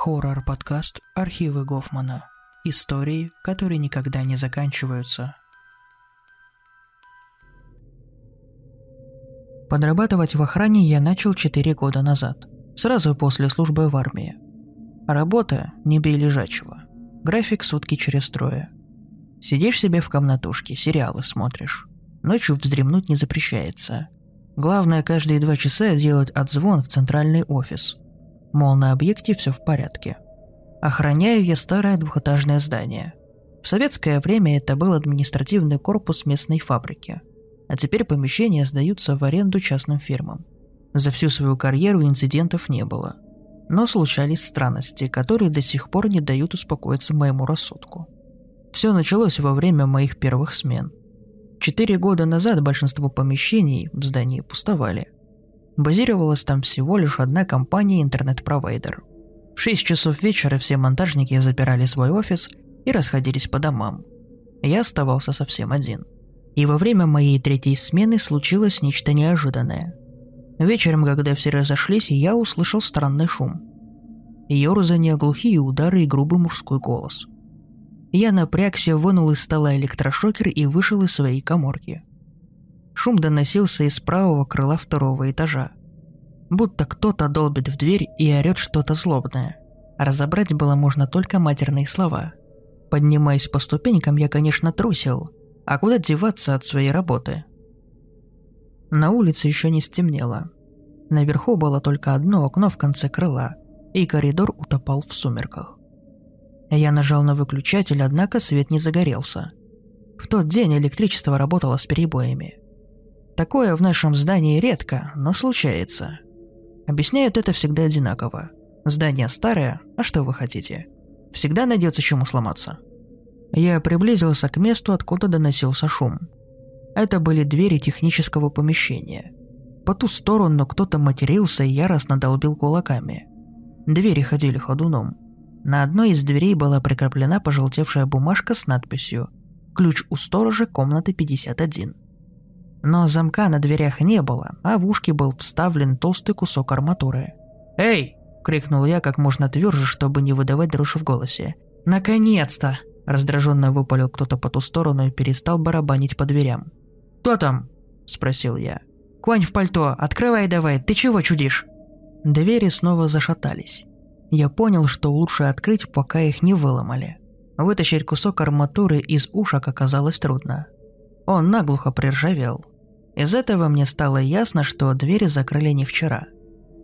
Хоррор-подкаст «Архивы Гофмана». Истории, которые никогда не заканчиваются. Подрабатывать в охране я начал 4 года назад, сразу после службы в армии. Работа – не бей лежачего. График сутки через трое. Сидишь себе в комнатушке, сериалы смотришь. Ночью вздремнуть не запрещается. Главное каждые два часа делать отзвон в центральный офис – Мол, на объекте все в порядке. Охраняю я старое двухэтажное здание. В советское время это был административный корпус местной фабрики. А теперь помещения сдаются в аренду частным фирмам. За всю свою карьеру инцидентов не было. Но случались странности, которые до сих пор не дают успокоиться моему рассудку. Все началось во время моих первых смен. Четыре года назад большинство помещений в здании пустовали – Базировалась там всего лишь одна компания интернет-провайдер. В 6 часов вечера все монтажники запирали свой офис и расходились по домам. Я оставался совсем один. И во время моей третьей смены случилось нечто неожиданное. Вечером, когда все разошлись, я услышал странный шум. Ёрзание, глухие удары и грубый мужской голос. Я напрягся, вынул из стола электрошокер и вышел из своей коморки – Шум доносился из правого крыла второго этажа. Будто кто-то долбит в дверь и орёт что-то злобное. Разобрать было можно только матерные слова. Поднимаясь по ступенькам, я, конечно, трусил. А куда деваться от своей работы? На улице еще не стемнело. Наверху было только одно окно в конце крыла, и коридор утопал в сумерках. Я нажал на выключатель, однако свет не загорелся. В тот день электричество работало с перебоями. Такое в нашем здании редко, но случается. Объясняют это всегда одинаково. Здание старое, а что вы хотите? Всегда найдется чему сломаться. Я приблизился к месту, откуда доносился шум. Это были двери технического помещения. По ту сторону кто-то матерился и яростно долбил кулаками. Двери ходили ходуном. На одной из дверей была прикреплена пожелтевшая бумажка с надписью «Ключ у сторожа комнаты 51». Но замка на дверях не было, а в ушки был вставлен толстый кусок арматуры. «Эй!» – крикнул я как можно тверже, чтобы не выдавать дрожь в голосе. «Наконец-то!» – раздраженно выпалил кто-то по ту сторону и перестал барабанить по дверям. «Кто там?» – спросил я. «Конь в пальто, открывай давай, ты чего чудишь?» Двери снова зашатались. Я понял, что лучше открыть, пока их не выломали. Вытащить кусок арматуры из ушек оказалось трудно. Он наглухо приржавел. Из этого мне стало ясно, что двери закрыли не вчера.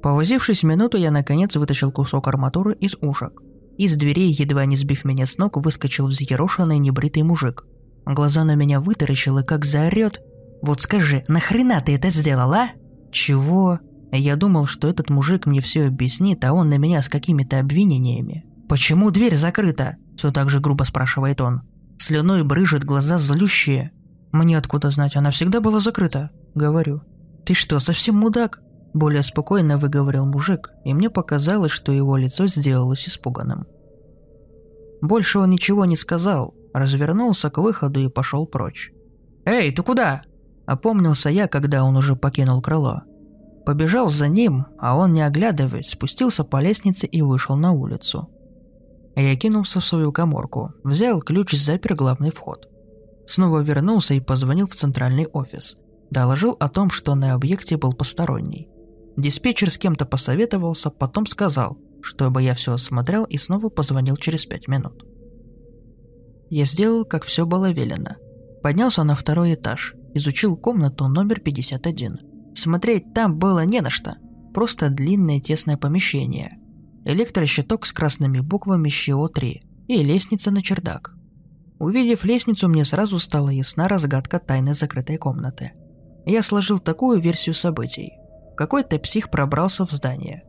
Повозившись минуту, я наконец вытащил кусок арматуры из ушек. Из дверей, едва не сбив меня с ног, выскочил взъерошенный небритый мужик. Глаза на меня вытаращил и как заорет. «Вот скажи, нахрена ты это сделал, а?» «Чего?» Я думал, что этот мужик мне все объяснит, а он на меня с какими-то обвинениями. «Почему дверь закрыта?» Все так же грубо спрашивает он. Слюной брыжет, глаза злющие. «Мне откуда знать, она всегда была закрыта», — говорю. «Ты что, совсем мудак?» Более спокойно выговорил мужик, и мне показалось, что его лицо сделалось испуганным. Больше он ничего не сказал, развернулся к выходу и пошел прочь. «Эй, ты куда?» Опомнился я, когда он уже покинул крыло. Побежал за ним, а он, не оглядываясь, спустился по лестнице и вышел на улицу. Я кинулся в свою коморку, взял ключ, запер главный вход. Снова вернулся и позвонил в центральный офис. Доложил о том, что на объекте был посторонний. Диспетчер с кем-то посоветовался, потом сказал, чтобы я все осмотрел и снова позвонил через пять минут. Я сделал, как все было велено. Поднялся на второй этаж, изучил комнату номер 51. Смотреть там было не на что. Просто длинное тесное помещение. Электрощиток с красными буквами ЩО-3 и лестница на чердак. Увидев лестницу, мне сразу стала ясна разгадка тайны закрытой комнаты. Я сложил такую версию событий. Какой-то псих пробрался в здание.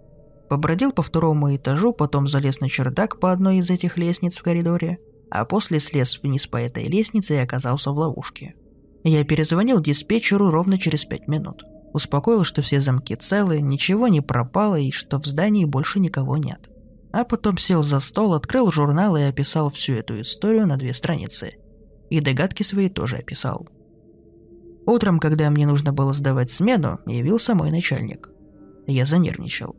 Побродил по второму этажу, потом залез на чердак по одной из этих лестниц в коридоре, а после слез вниз по этой лестнице и оказался в ловушке. Я перезвонил диспетчеру ровно через пять минут. Успокоил, что все замки целы, ничего не пропало и что в здании больше никого нет а потом сел за стол, открыл журнал и описал всю эту историю на две страницы. И догадки свои тоже описал. Утром, когда мне нужно было сдавать смену, явился мой начальник. Я занервничал.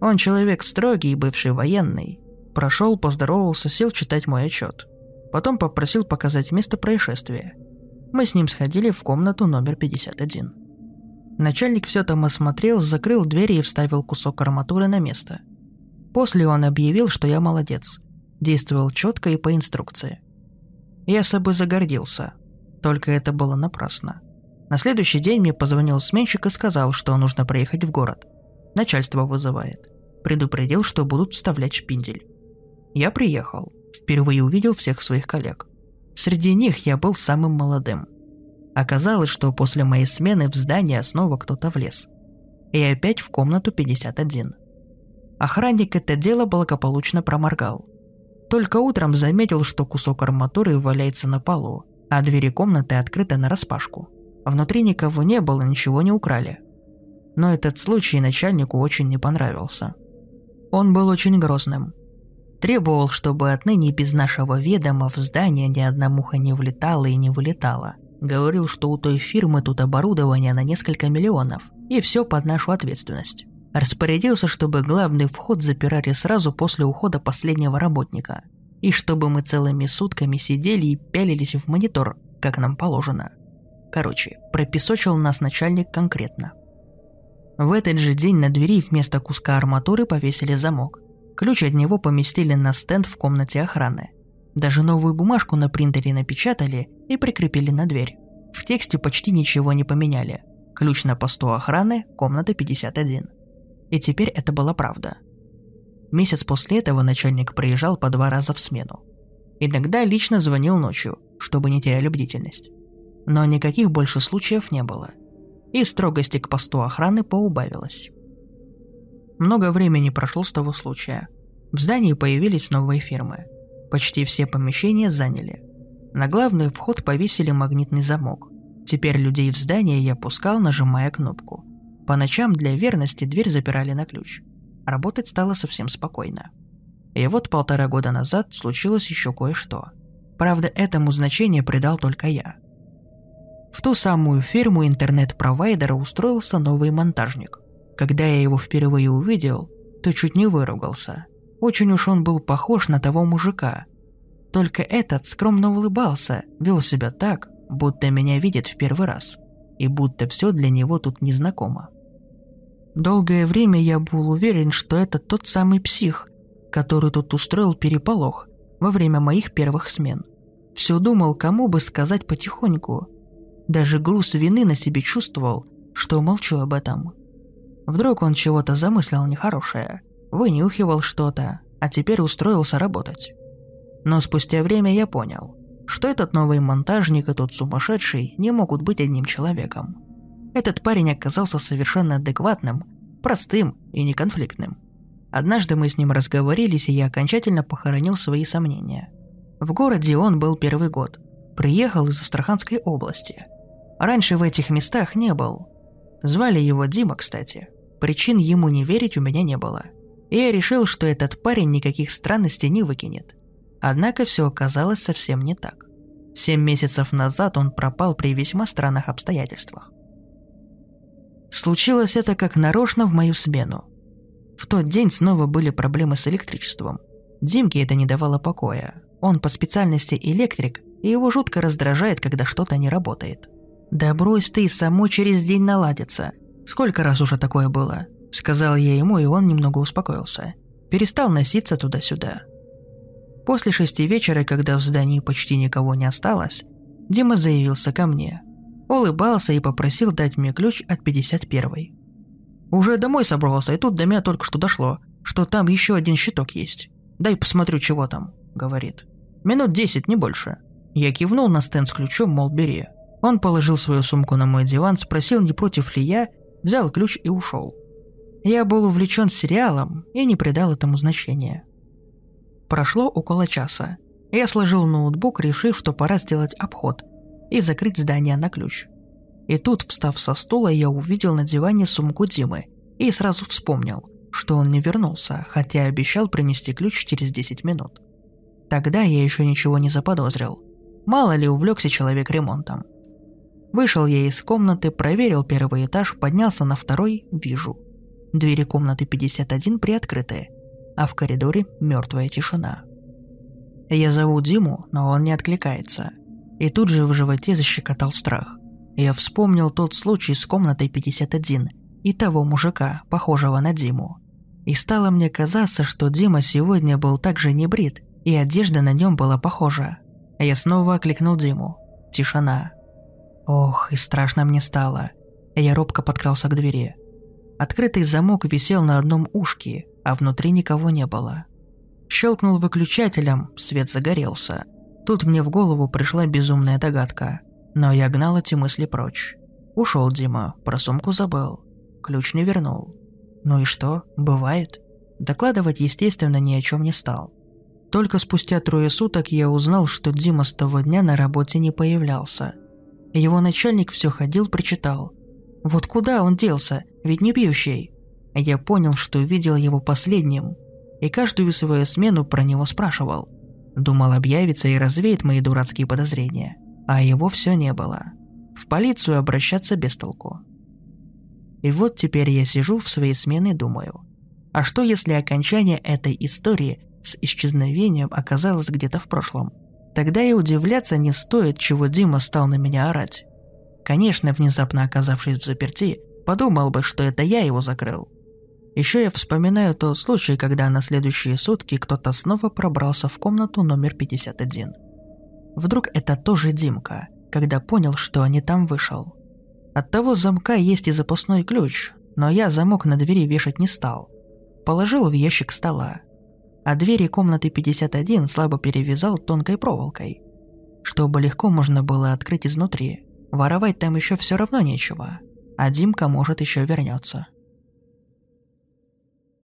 Он человек строгий, бывший военный, Прошел, поздоровался, сел читать мой отчет. Потом попросил показать место происшествия. Мы с ним сходили в комнату номер 51. Начальник все там осмотрел, закрыл двери и вставил кусок арматуры на место. После он объявил, что я молодец. Действовал четко и по инструкции. Я собой загордился. Только это было напрасно. На следующий день мне позвонил сменщик и сказал, что нужно проехать в город. Начальство вызывает. Предупредил, что будут вставлять шпиндель. Я приехал. Впервые увидел всех своих коллег. Среди них я был самым молодым. Оказалось, что после моей смены в здание снова кто-то влез. И опять в комнату 51. Охранник это дело благополучно проморгал. Только утром заметил, что кусок арматуры валяется на полу, а двери комнаты открыты нараспашку. Внутри никого не было, ничего не украли. Но этот случай начальнику очень не понравился. Он был очень грозным. Требовал, чтобы отныне без нашего ведома в здание ни одна муха не влетала и не вылетала. Говорил, что у той фирмы тут оборудование на несколько миллионов, и все под нашу ответственность. Распорядился, чтобы главный вход запирали сразу после ухода последнего работника, и чтобы мы целыми сутками сидели и пялились в монитор, как нам положено. Короче, пропесочил нас начальник конкретно. В этот же день на двери вместо куска арматуры повесили замок. Ключ от него поместили на стенд в комнате охраны – даже новую бумажку на принтере напечатали и прикрепили на дверь. В тексте почти ничего не поменяли. Ключ на посту охраны, комната 51. И теперь это была правда. Месяц после этого начальник приезжал по два раза в смену. Иногда лично звонил ночью, чтобы не теряли бдительность. Но никаких больше случаев не было. И строгости к посту охраны поубавилось. Много времени прошло с того случая. В здании появились новые фирмы – Почти все помещения заняли. На главный вход повесили магнитный замок. Теперь людей в здание я пускал, нажимая кнопку. По ночам для верности дверь запирали на ключ. Работать стало совсем спокойно. И вот полтора года назад случилось еще кое-что. Правда, этому значение придал только я. В ту самую фирму интернет-провайдера устроился новый монтажник. Когда я его впервые увидел, то чуть не выругался. Очень уж он был похож на того мужика. Только этот скромно улыбался, вел себя так, будто меня видит в первый раз, и будто все для него тут незнакомо. Долгое время я был уверен, что это тот самый псих, который тут устроил переполох во время моих первых смен. Все думал, кому бы сказать потихоньку. Даже груз вины на себе чувствовал, что молчу об этом. Вдруг он чего-то замыслил нехорошее – вынюхивал что-то, а теперь устроился работать. Но спустя время я понял, что этот новый монтажник и тот сумасшедший не могут быть одним человеком. Этот парень оказался совершенно адекватным, простым и неконфликтным. Однажды мы с ним разговорились, и я окончательно похоронил свои сомнения. В городе он был первый год. Приехал из Астраханской области. Раньше в этих местах не был. Звали его Дима, кстати. Причин ему не верить у меня не было – и я решил, что этот парень никаких странностей не выкинет. Однако все оказалось совсем не так. Семь месяцев назад он пропал при весьма странных обстоятельствах. Случилось это как нарочно в мою смену. В тот день снова были проблемы с электричеством. Димке это не давало покоя. Он по специальности электрик, и его жутко раздражает, когда что-то не работает. «Да брось ты, само через день наладится. Сколько раз уже такое было? Сказал я ему, и он немного успокоился. Перестал носиться туда-сюда. После шести вечера, когда в здании почти никого не осталось, Дима заявился ко мне. Улыбался и попросил дать мне ключ от 51-й. Уже домой собрался, и тут до меня только что дошло, что там еще один щиток есть. «Дай посмотрю, чего там», — говорит. «Минут десять, не больше». Я кивнул на стенд с ключом, мол, бери. Он положил свою сумку на мой диван, спросил, не против ли я, взял ключ и ушел. Я был увлечен сериалом и не придал этому значения. Прошло около часа. Я сложил ноутбук, решив, что пора сделать обход и закрыть здание на ключ. И тут, встав со стула, я увидел на диване сумку Димы и сразу вспомнил, что он не вернулся, хотя обещал принести ключ через 10 минут. Тогда я еще ничего не заподозрил. Мало ли увлекся человек ремонтом. Вышел я из комнаты, проверил первый этаж, поднялся на второй, вижу – Двери комнаты 51 приоткрыты. а в коридоре мертвая тишина. Я зову Диму, но он не откликается. И тут же в животе защекотал страх. Я вспомнил тот случай с комнатой 51 и того мужика, похожего на Диму. И стало мне казаться, что Дима сегодня был также не брит, и одежда на нем была похожа. Я снова окликнул Диму. Тишина. Ох, и страшно мне стало. Я робко подкрался к двери. Открытый замок висел на одном ушке, а внутри никого не было. Щелкнул выключателем, свет загорелся. Тут мне в голову пришла безумная догадка. Но я гнал эти мысли прочь. Ушел Дима, про сумку забыл. Ключ не вернул. Ну и что, бывает? Докладывать, естественно, ни о чем не стал. Только спустя трое суток я узнал, что Дима с того дня на работе не появлялся. Его начальник все ходил, прочитал. Вот куда он делся, ведь не пьющий. Я понял, что видел его последним, и каждую свою смену про него спрашивал. Думал, объявится и развеет мои дурацкие подозрения. А его все не было. В полицию обращаться без толку. И вот теперь я сижу в своей смене и думаю. А что если окончание этой истории с исчезновением оказалось где-то в прошлом? Тогда и удивляться не стоит, чего Дима стал на меня орать. Конечно, внезапно оказавшись в заперти, подумал бы, что это я его закрыл. Еще я вспоминаю тот случай, когда на следующие сутки кто-то снова пробрался в комнату номер 51. Вдруг это тоже Димка, когда понял, что не там вышел. От того замка есть и запасной ключ, но я замок на двери вешать не стал. Положил в ящик стола. А двери комнаты 51 слабо перевязал тонкой проволокой, чтобы легко можно было открыть изнутри. Воровать там еще все равно нечего, а Димка может еще вернется.